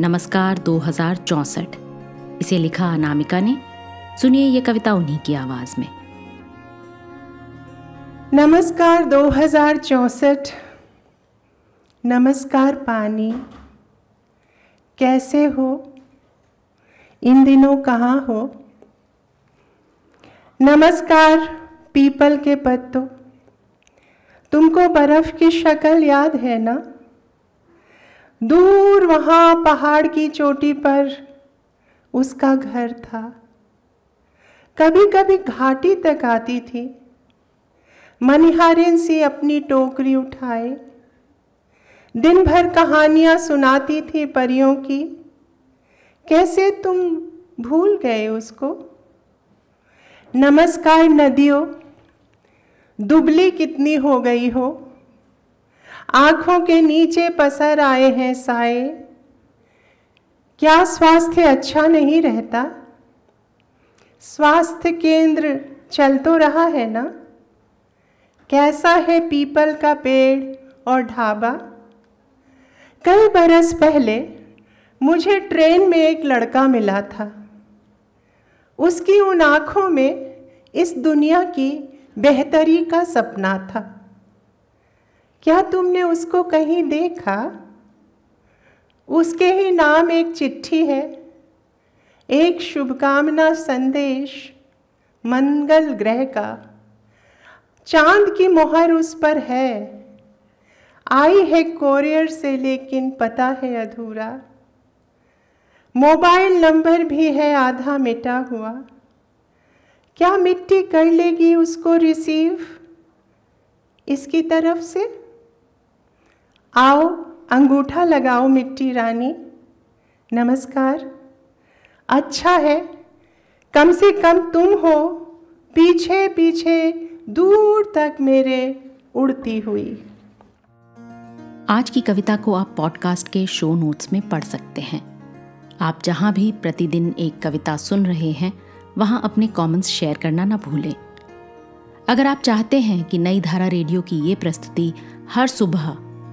नमस्कार दो इसे लिखा अनामिका ने। सुनिए ये कविता उन्हीं की आवाज़ में। नमस्कार दो नमस्कार पानी। कैसे हो? इन दिनों कहाँ हो? नमस्कार पीपल के पत्तों। तुमको बर्फ़ की शक्ल याद है ना? दूर वहाँ पहाड़ की चोटी पर उसका घर था। कभी कभी घाटी तक आती थी। मनिहारिन सी अपनी टोकरी उठाए। दिन भर कहानियाँ सुनाती थी परियों की। कैसे तुम भूल गए उसको? नमस्कार नदियों, दुबली कितनी हो गई हो? आँखों के नीचे पसर आए हैं साए। क्या स्वास्थ्य अच्छा नहीं रहता? स्वास्थ्य केंद्र चल तो रहा है ना? कैसा है पीपल का पेड़ और ढाबा? कई बरस पहले मुझे ट्रेन में एक लड़का मिला था। उसकी उन आँखों में इस दुनिया की बेहतरी का सपना था। क्या तुमने उसको कहीं देखा? उसके ही नाम एक चिट्ठी है, एक शुभकामना संदेश मंगल ग्रह का। चाँद की मोहर उस पर है, आई है कोरियर से लेकिन पता है अधूरा। मोबाइल नंबर भी है, आधा मिटा हुआ। क्या मिट्टी कर लेगी उसको रिसीव? इसकी तरफ़ से आओ, अंगूठा लगाओ मिट्टी रानी। नमस्कार। अच्छा है, कम से कम तुम हो पीछे पीछे दूर तक मेरे उड़ती हुई। आज की कविता को आप पॉडकास्ट के शो नोट्स में पढ़ सकते हैं। आप जहाँ भी प्रतिदिन एक कविता सुन रहे हैं, वहाँ अपने कमेंट्स शेयर करना ना भूलें। अगर आप चाहते हैं कि नई धारा रेडियो की ये प्रस्तुति हर सुबह